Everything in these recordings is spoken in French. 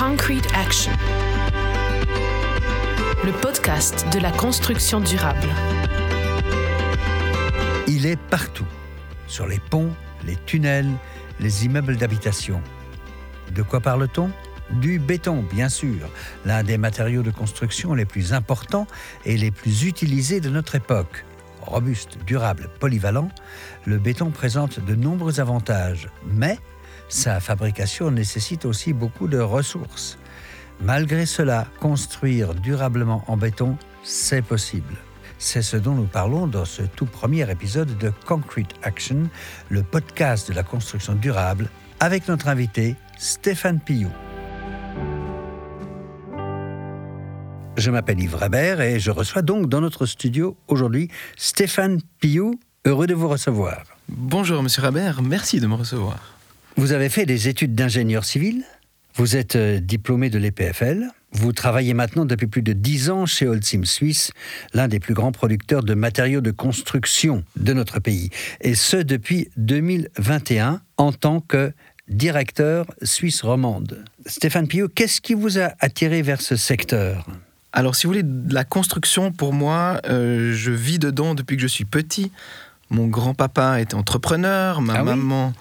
Concrete Action, le podcast de la construction durable. Il est partout, sur les ponts, les tunnels, les immeubles d'habitation. De quoi parle-t-on? Du béton, bien sûr, l'un des matériaux de construction les plus importants et les plus utilisés de notre époque. Robuste, durable, polyvalent, le béton présente de nombreux avantages, mais sa fabrication nécessite aussi beaucoup de ressources. Malgré cela, construire durablement en béton, c'est possible. C'est ce dont nous parlons dans ce tout premier épisode de Concrete Action, le podcast de la construction durable, avec notre invité Stéphane Pillou. Je m'appelle Yves Rabert et je reçois donc dans notre studio aujourd'hui Stéphane Pillou. Heureux de vous recevoir. Bonjour Monsieur Rabert, merci de me recevoir. Vous avez fait des études d'ingénieur civil, vous êtes euh, diplômé de l'EPFL, vous travaillez maintenant depuis plus de dix ans chez Holcim Suisse, l'un des plus grands producteurs de matériaux de construction de notre pays, et ce depuis 2021 en tant que directeur suisse romande. Stéphane Pillot, qu'est-ce qui vous a attiré vers ce secteur? Alors si vous voulez, la construction pour moi, euh, je vis dedans depuis que je suis petit. Mon grand-papa était entrepreneur, ma Ah oui? maman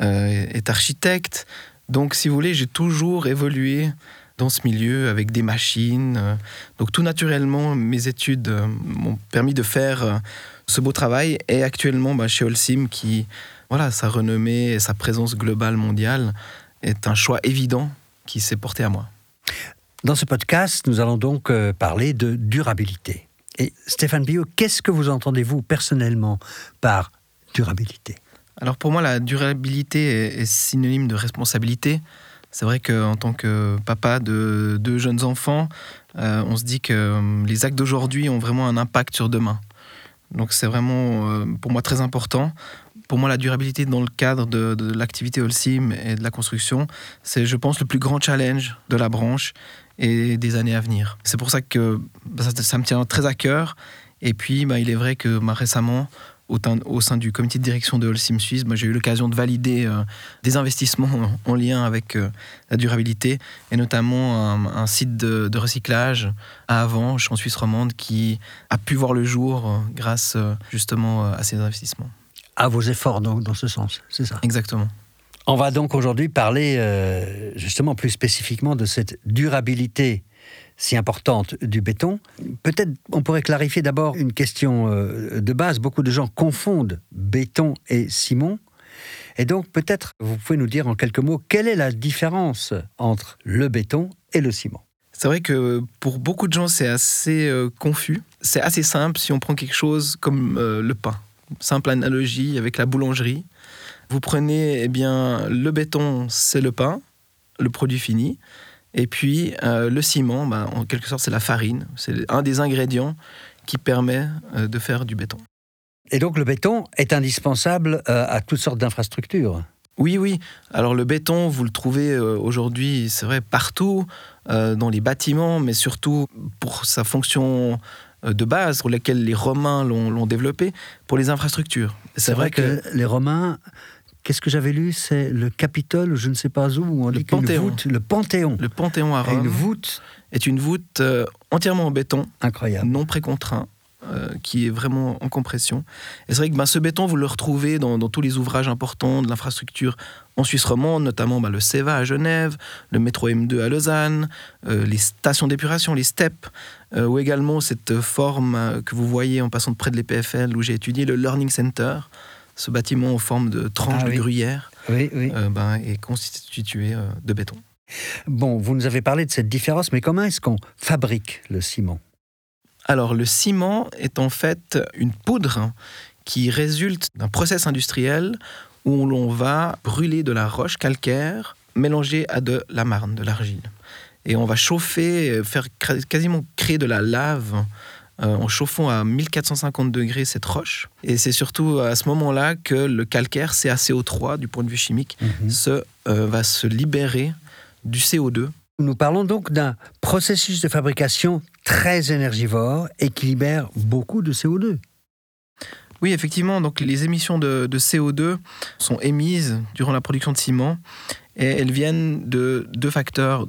est architecte. Donc, si vous voulez, j'ai toujours évolué dans ce milieu avec des machines. euh. Donc, tout naturellement, mes études euh, m'ont permis de faire euh, ce beau travail. Et actuellement, bah, chez Holcim, qui, voilà, sa renommée et sa présence globale mondiale est un choix évident qui s'est porté à moi. Dans ce podcast, nous allons donc euh, parler de durabilité. Et Stéphane Pillot, qu'est-ce que vous entendez, vous, personnellement, par durabilité? Alors pour moi, la durabilité est, synonyme de responsabilité. C'est vrai qu'en tant que papa de deux jeunes enfants, euh, on se dit que euh, les actes d'aujourd'hui ont vraiment un impact sur demain. Donc c'est vraiment euh, pour moi très important. Pour moi, la durabilité dans le cadre de, l'activité Holcim et de la construction, c'est, je pense, le plus grand challenge de la branche et des années à venir. C'est pour ça que bah, ça, ça me tient très à cœur. Et puis, bah, il est vrai que bah, récemment, au, sein du comité de direction de Holcim Suisse, moi, j'ai eu l'occasion de valider euh, des investissements en, en lien avec euh, la durabilité, et notamment un, un site de, de recyclage à Avanches, en Suisse romande, qui a pu voir le jour euh, grâce justement à ces investissements. À vos efforts, donc, dans ce sens, c'est ça? Exactement. On va donc aujourd'hui parler justement plus spécifiquement de cette durabilité si importante du béton. Peut-être on pourrait clarifier d'abord une question euh, de base. Beaucoup de gens confondent béton et ciment. Et donc peut-être vous pouvez nous dire en quelques mots quelle est la différence entre le béton et le ciment? C'est vrai que pour beaucoup de gens, c'est assez euh, confus. C'est assez simple si on prend quelque chose comme euh, le pain. Simple analogie avec la boulangerie. Vous prenez eh bien, le béton, c'est le pain, le produit fini. Et puis euh, le ciment, bah, en quelque sorte, c'est la farine. C'est un des ingrédients qui permet euh, de faire du béton. Et donc le béton est indispensable euh, à toutes sortes d'infrastructures. Oui, oui. Alors le béton, vous le trouvez aujourd'hui, c'est vrai, partout, dans les bâtiments, mais surtout pour sa fonction de base, pour laquelle les Romains l'ont l'ont développé, pour les infrastructures. C'est vrai que, les Romains, qu'est-ce que j'avais lu? C'est le Capitole, je ne sais pas où, où on Le dit Panthéon. voûte, le Panthéon. le Panthéon à Et une Rome voûte est une voûte euh, entièrement en béton, incroyable. non précontraint, euh, qui est vraiment en compression. Et c'est vrai que ben, ce béton, vous le retrouvez dans, dans tous les ouvrages importants de l'infrastructure en Suisse romande, notamment ben, le CEVA à Genève, le métro M2 à Lausanne, euh, les stations d'épuration, les STEP, euh, ou également cette forme que vous voyez en passant de près de l'EPFL où j'ai étudié, le Learning Center, ce bâtiment en forme de tranche Ah de oui. gruyère, Oui, oui. euh, ben, est constitué euh, de béton. Bon, vous nous avez parlé de cette différence, mais comment est-ce qu'on fabrique le ciment? Alors, le ciment est en fait une poudre qui résulte d'un process industriel où l'on va brûler de la roche calcaire mélangée à de la marne, de l'argile. Et on va chauffer, euh, faire quasiment créer de la lave euh, en chauffant à 1450 degrés cette roche. Et c'est surtout à ce moment-là que le calcaire, CaCO3 du point de vue chimique, Mhm. se, euh, va se libérer du CO2 Nous parlons donc d'un processus de fabrication très énergivore et qui libère beaucoup de CO2. Oui, effectivement, donc les émissions de, de CO2 sont émises durant la production de ciment et elles viennent de deux facteurs.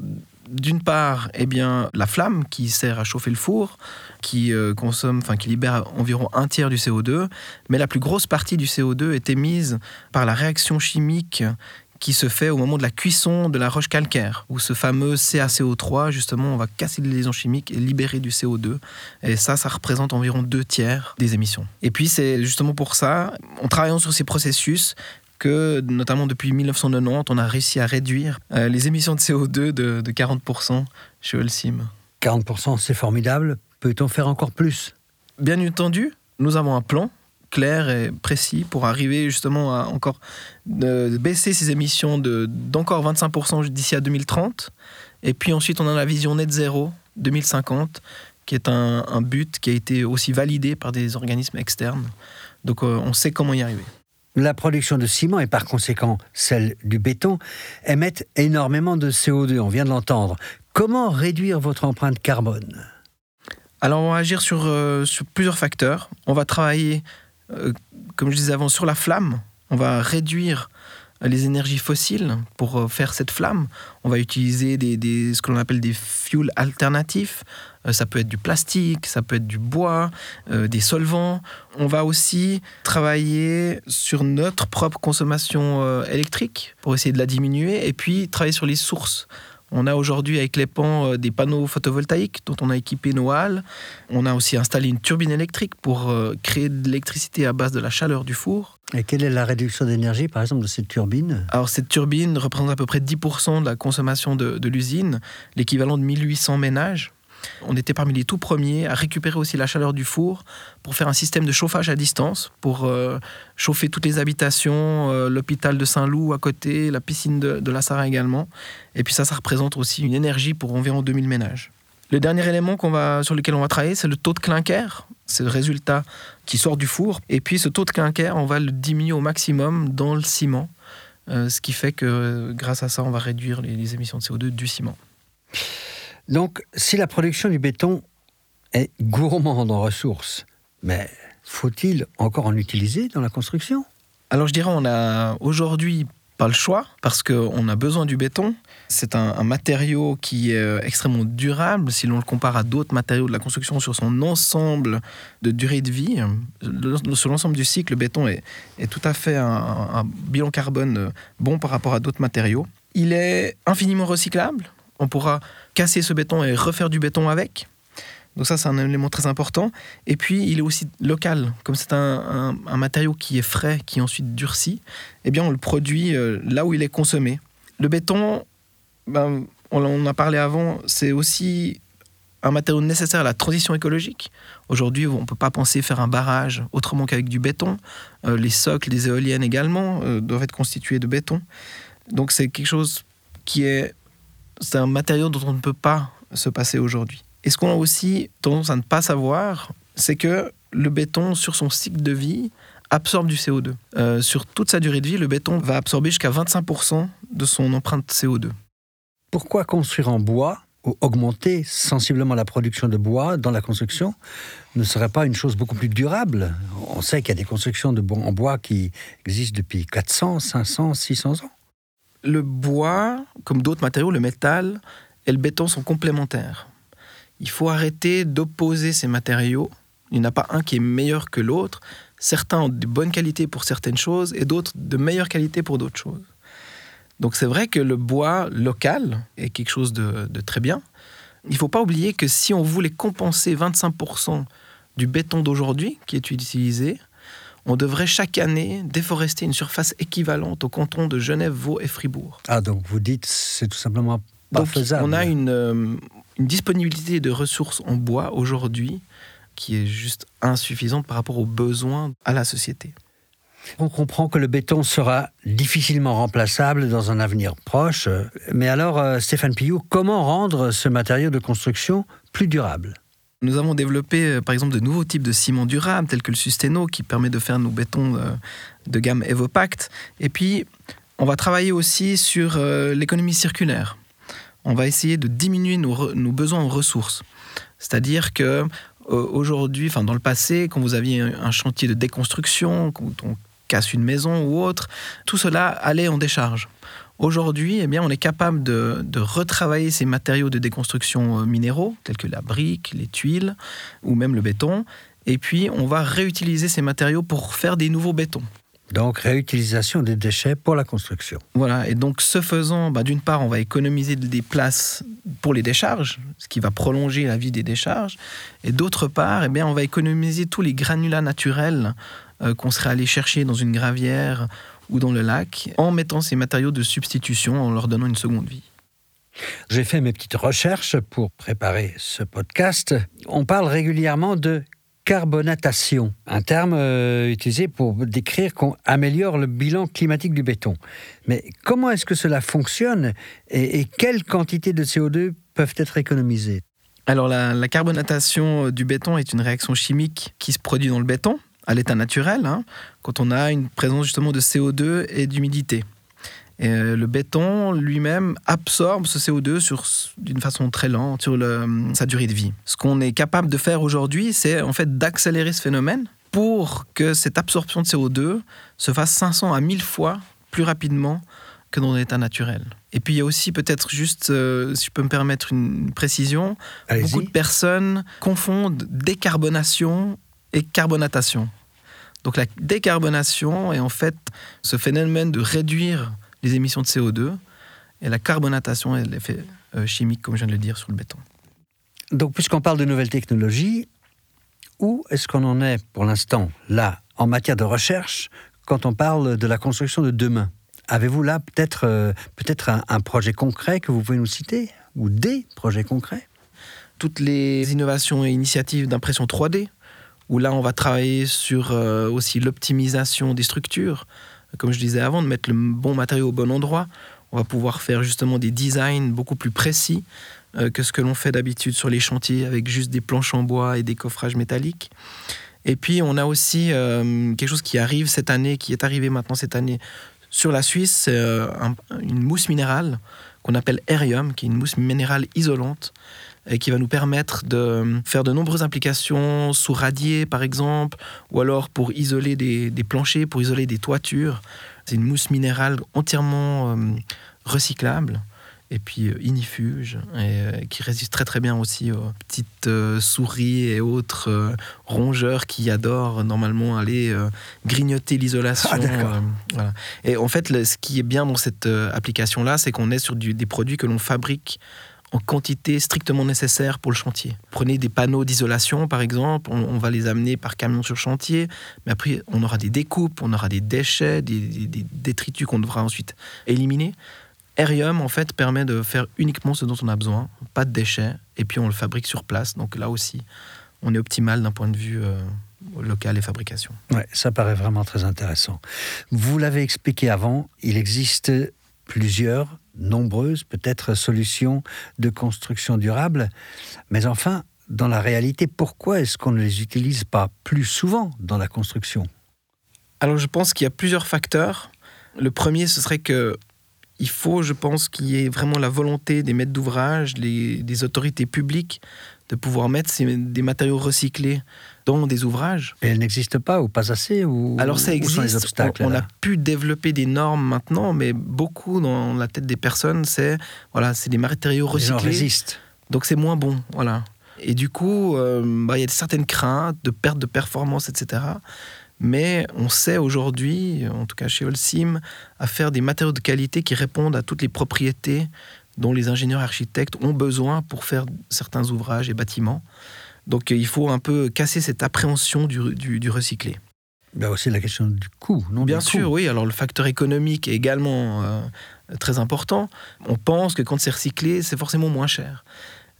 D'une part, eh bien, la flamme qui sert à chauffer le four, qui euh, consomme, enfin, qui libère environ un tiers du CO2, mais la plus grosse partie du CO2 est émise par la réaction chimique qui se fait au moment de la cuisson de la roche calcaire, où ce fameux CaCO3, justement, on va casser les liaisons chimiques et libérer du CO2. Et ça, ça représente environ deux tiers des émissions. Et puis, c'est justement pour ça, en travaillant sur ces processus, que, notamment depuis 1990, on a réussi à réduire euh, les émissions de CO2 de, 40% chez Holcim. 40%, c'est formidable. Peut-on faire encore plus? Bien entendu, nous avons un plan clair et précis pour arriver justement à encore baisser ces émissions d'encore 25% d'ici à 2030. Et puis ensuite, on a la vision net zéro 2050, qui est un, un but qui a été aussi validé par des organismes externes. Donc euh, on sait comment y arriver. La production de ciment et par conséquent celle du béton émettent énormément de CO2, on vient de l'entendre. Comment réduire votre empreinte carbone? Alors on va agir sur, euh, sur plusieurs facteurs. On va travailler euh, comme je disais avant, sur la flamme. On va réduire les énergies fossiles pour euh, faire cette flamme. On va utiliser des, ce que l'on appelle des fuels alternatifs. Euh, ça peut être du plastique, ça peut être du bois, des solvants. On va aussi travailler sur notre propre consommation électrique pour essayer de la diminuer et puis travailler sur les sources. On a aujourd'hui avec les pans euh, des panneaux photovoltaïques dont on a équipé nos halles. On a aussi installé une turbine électrique pour euh, créer de l'électricité à base de la chaleur du four. Et quelle est la réduction d'énergie, par exemple, de cette turbine? Alors, cette turbine représente à peu près 10% de la consommation de, de l'usine, l'équivalent de 1800 ménages. On était parmi les tout premiers à récupérer aussi la chaleur du four pour faire un système de chauffage à distance, pour euh, chauffer toutes les habitations, euh, l'hôpital de Saint-Loup à côté, la piscine de, la Sarah également. Et puis ça, ça représente aussi une énergie pour environ 2000 ménages. Le dernier élément va, sur lequel on va travailler, c'est le taux de clinker. C'est le résultat qui sort du four. Et puis ce taux de clinker, on va le diminuer au maximum dans le ciment. Euh, ce qui fait que grâce à ça, on va réduire les émissions de CO2 du ciment. Donc, si la production du béton est gourmande en ressources, mais faut-il encore en utiliser dans la construction? Alors, je dirais, on a aujourd'hui pas le choix parce qu'on a besoin du béton. C'est un, matériau qui est euh, extrêmement durable si l'on le compare à d'autres matériaux de la construction sur son ensemble de durée de vie. Sur l'ensemble du cycle, le béton est, tout à fait un, un bilan carbone euh, bon par rapport à d'autres matériaux. Il est infiniment recyclable on pourra casser ce béton et refaire du béton avec. Donc ça, c'est un élément très important. Et puis, il est aussi local. Comme c'est un, matériau qui est frais, qui ensuite durcit, eh bien, on le produit euh, là où il est consommé. Le béton, ben, on en a parlé avant, c'est aussi un matériau nécessaire à la transition écologique. Aujourd'hui, on ne peut pas penser faire un barrage autrement qu'avec du béton. Euh, les socles des éoliennes également euh, doivent être constitués de béton. Donc c'est quelque chose qui est c'est un matériau dont on ne peut pas se passer aujourd'hui. Et ce qu'on a aussi tendance à ne pas savoir, c'est que le béton, sur son cycle de vie, absorbe du CO2. Euh, sur toute sa durée de vie, le béton va absorber jusqu'à 25% de son empreinte CO2. Pourquoi construire en bois ou augmenter sensiblement la production de bois dans la construction ne serait pas une chose beaucoup plus durable? On sait qu'il y a des constructions en bois qui existent depuis 400, 500, 600 ans le bois, comme d'autres matériaux, le métal et le béton sont complémentaires. Il faut arrêter d'opposer ces matériaux. Il n'y en a pas un qui est meilleur que l'autre. Certains ont de bonnes qualités pour certaines choses et d'autres de meilleures qualités pour d'autres choses. Donc c'est vrai que le bois local est quelque chose de, de très bien. Il ne faut pas oublier que si on voulait compenser 25% du béton d'aujourd'hui qui est utilisé, on devrait chaque année déforester une surface équivalente au canton de Genève, Vaud et Fribourg. Ah, donc vous dites c'est tout simplement pas faisable. On a une, euh, une disponibilité de ressources en bois aujourd'hui qui est juste insuffisante par rapport aux besoins à la société. On comprend que le béton sera difficilement remplaçable dans un avenir proche. Mais alors, euh, Stéphane Pillou, comment rendre ce matériau de construction plus durable? Nous avons développé, euh, par exemple, de nouveaux types de ciment durable, tels que le Susteno, qui permet de faire nos bétons euh, de gamme Evopact. Et puis, on va travailler aussi sur euh, l'économie circulaire. On va essayer de diminuer nos, besoins en ressources. C'est-à-dire que aujourd'hui, enfin dans le passé, quand vous aviez un chantier de déconstruction, quand on casse une maison ou autre, tout cela allait en décharge. Aujourd'hui, eh bien, on est capable de, de, retravailler ces matériaux de déconstruction euh, minéraux, tels que la brique, les tuiles ou même le béton. Et puis, on va réutiliser ces matériaux pour faire des nouveaux bétons. Donc, réutilisation des déchets pour la construction. Voilà, et donc ce faisant, bah, d'une part, on va économiser des places pour les décharges, ce qui va prolonger la vie des décharges, et d'autre part, eh bien, on va économiser tous les granulats naturels euh, qu'on serait allé chercher dans une gravière ou dans le lac, en mettant ces matériaux de substitution, en leur donnant une seconde vie. J'ai fait mes petites recherches pour préparer ce podcast. On parle régulièrement de carbonatation, un terme euh, utilisé pour décrire qu'on améliore le bilan climatique du béton. Mais comment est-ce que cela fonctionne et, quelles quantités de CO2 peuvent être économisées? Alors la, carbonatation euh, du béton est une réaction chimique qui se produit dans le béton à l'état naturel, hein, quand on a une présence justement de CO2 et d'humidité. Euh, le béton lui-même absorbe ce CO2 d'une façon très lente sur sa durée de vie. Ce qu'on est capable de faire aujourd'hui, c'est en fait d'accélérer ce phénomène pour que cette absorption de CO2 se fasse 500 à 1000 fois plus rapidement que dans l'état naturel. Et puis il y a aussi peut-être juste, euh, si je peux me permettre une précision, beaucoup de personnes confondent décarbonation et carbonatation. Donc la décarbonation est en fait ce phénomène de réduire les émissions de CO2 et la carbonatation et l'effet euh, chimique, comme je viens de le dire, sur le béton. Donc, puisqu'on parle de nouvelles technologies, où est-ce qu'on en est pour l'instant, là, en matière de recherche, quand on parle de la construction de demain? Avez-vous là peut-être euh, peut-être un, projet concret que vous pouvez nous citer Ou des projets concrets? Toutes les innovations et initiatives d'impression 3D, où là on va travailler sur euh, aussi l'optimisation des structures, comme je disais avant, de mettre le bon matériau au bon endroit. On va pouvoir faire justement des designs beaucoup plus précis euh, que ce que l'on fait d'habitude sur les chantiers avec juste des planches en bois et des coffrages métalliques. Et puis on a aussi euh, quelque chose qui arrive cette année, qui est arrivé maintenant cette année sur la Suisse, c'est une mousse minérale qu'on appelle Aerium, qui est une mousse minérale isolante et qui va nous permettre de faire de nombreuses applications sous radier, par exemple, ou alors pour isoler des, planchers, pour isoler des toitures. C'est une mousse minérale entièrement euh, recyclable et puis euh, inifuge, et euh, qui résiste très très bien aussi aux petites souris et autres rongeurs qui adorent normalement aller grignoter l'isolation. Ah, Et en fait, ce qui est bien dans cette application-là, c'est qu'on est sur des produits que l'on fabrique en quantité strictement nécessaire pour le chantier. Prenez des panneaux d'isolation, par exemple, on, va les amener par camion sur chantier, mais après, on aura des découpes, on aura des déchets, des, détritus qu'on devra ensuite éliminer. Aerium, en fait, permet de faire uniquement ce dont on a besoin, pas de déchets, et puis on le fabrique sur place. Donc là aussi, on est optimal d'un point de vue euh, local et fabrication. Ouais, ça paraît vraiment très intéressant. Vous l'avez expliqué avant, il existe plusieurs nombreuses peut-être solutions de construction durable. Mais enfin, dans la réalité, pourquoi est-ce qu'on ne les utilise pas plus souvent dans la construction? Alors je pense qu'il y a plusieurs facteurs. Le premier, ce serait que il faut, je pense, qu'il y ait vraiment la volonté des maîtres d'ouvrage, des autorités publiques, de pouvoir mettre des matériaux recyclés dans des ouvrages. Et elles n'existent pas ou pas assez ou Alors ça existe. obstacles, on, a pu développer des normes maintenant, mais beaucoup dans la tête des personnes, c'est voilà, c'est des matériaux recyclés. résistent. Donc c'est moins bon, voilà. Et du coup, euh, bah, il y a certaines craintes de perte de performance, etc. Mais on sait aujourd'hui, en tout cas chez Holcim, à faire des matériaux de qualité qui répondent à toutes les propriétés dont les ingénieurs architectes ont besoin pour faire certains ouvrages et bâtiments. Donc il faut un peu casser cette appréhension du, du, recyclé. Y a aussi la question du coût, non Bien sûr, oui. Alors le facteur économique est également euh, très important. On pense que quand c'est recyclé, c'est forcément moins cher.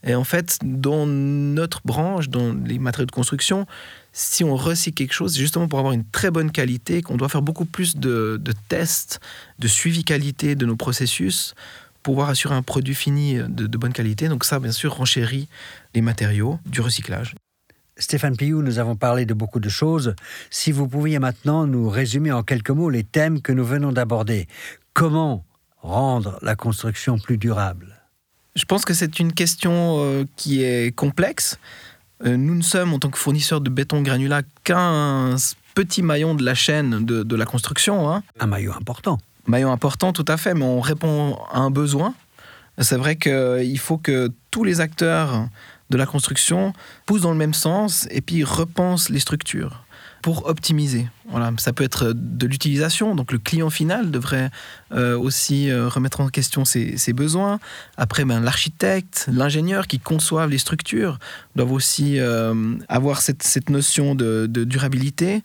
Et en fait, dans notre branche, dans les matériaux de construction, si on recycle quelque chose, c'est justement pour avoir une très bonne qualité, qu'on doit faire beaucoup plus de, de tests, de suivi qualité de nos processus pouvoir assurer un produit fini de, bonne qualité. Donc ça, bien sûr, renchérit les matériaux du recyclage. Stéphane Piou, nous avons parlé de beaucoup de choses. Si vous pouviez maintenant nous résumer en quelques mots les thèmes que nous venons d'aborder. Comment rendre la construction plus durable? Je pense que c'est une question euh, qui est complexe. Euh, nous ne sommes, en tant que fournisseur de béton granulat, qu'un petit maillon de la chaîne de, la construction. Hein. Un maillon important. Maillon important, tout à fait, mais on répond à un besoin. C'est vrai qu'il faut que tous les acteurs de la construction poussent dans le même sens et puis repensent les structures pour optimiser. Voilà, ça peut être de l'utilisation, donc le client final devrait euh, aussi euh, remettre en question ses, besoins. Après, ben, l'architecte, l'ingénieur qui conçoivent les structures doivent aussi euh, avoir cette, cette notion de, durabilité.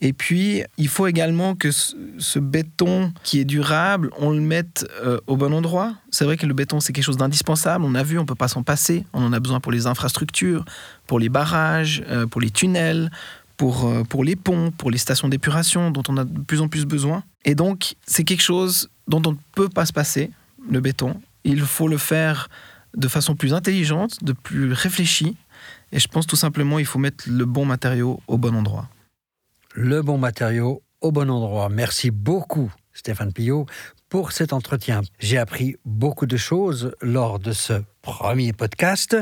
Et puis, il faut également que ce, béton qui est durable, on le mette au bon endroit. C'est vrai que le béton, c'est quelque chose d'indispensable. On a vu, on ne peut pas s'en passer. On en a besoin pour les infrastructures, pour les barrages, pour les tunnels, pour, euh, pour les ponts, pour les stations d'épuration dont on a de plus en plus besoin. Et donc, c'est quelque chose dont on ne peut pas se passer, le béton. Il faut le faire de façon plus intelligente, de plus réfléchie. Et je pense tout simplement il faut mettre le bon matériau au bon endroit. Le bon matériau au bon endroit. Merci beaucoup, Stéphane Pillot, pour cet entretien. J'ai appris beaucoup de choses lors de ce premier podcast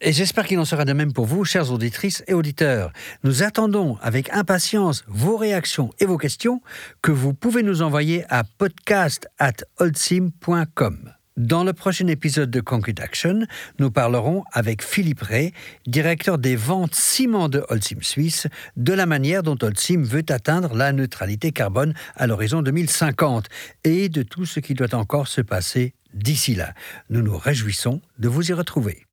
et j'espère qu'il en sera de même pour vous, chères auditrices et auditeurs. Nous attendons avec impatience vos réactions et vos questions que vous pouvez nous envoyer à podcast@oldsim.com. Dans le prochain épisode de Concrete Action, nous parlerons avec Philippe Ray, directeur des ventes ciment de Holcim Suisse, de la manière dont Holcim veut atteindre la neutralité carbone à l'horizon 2050 et de tout ce qui doit encore se passer d'ici là. Nous nous réjouissons de vous y retrouver.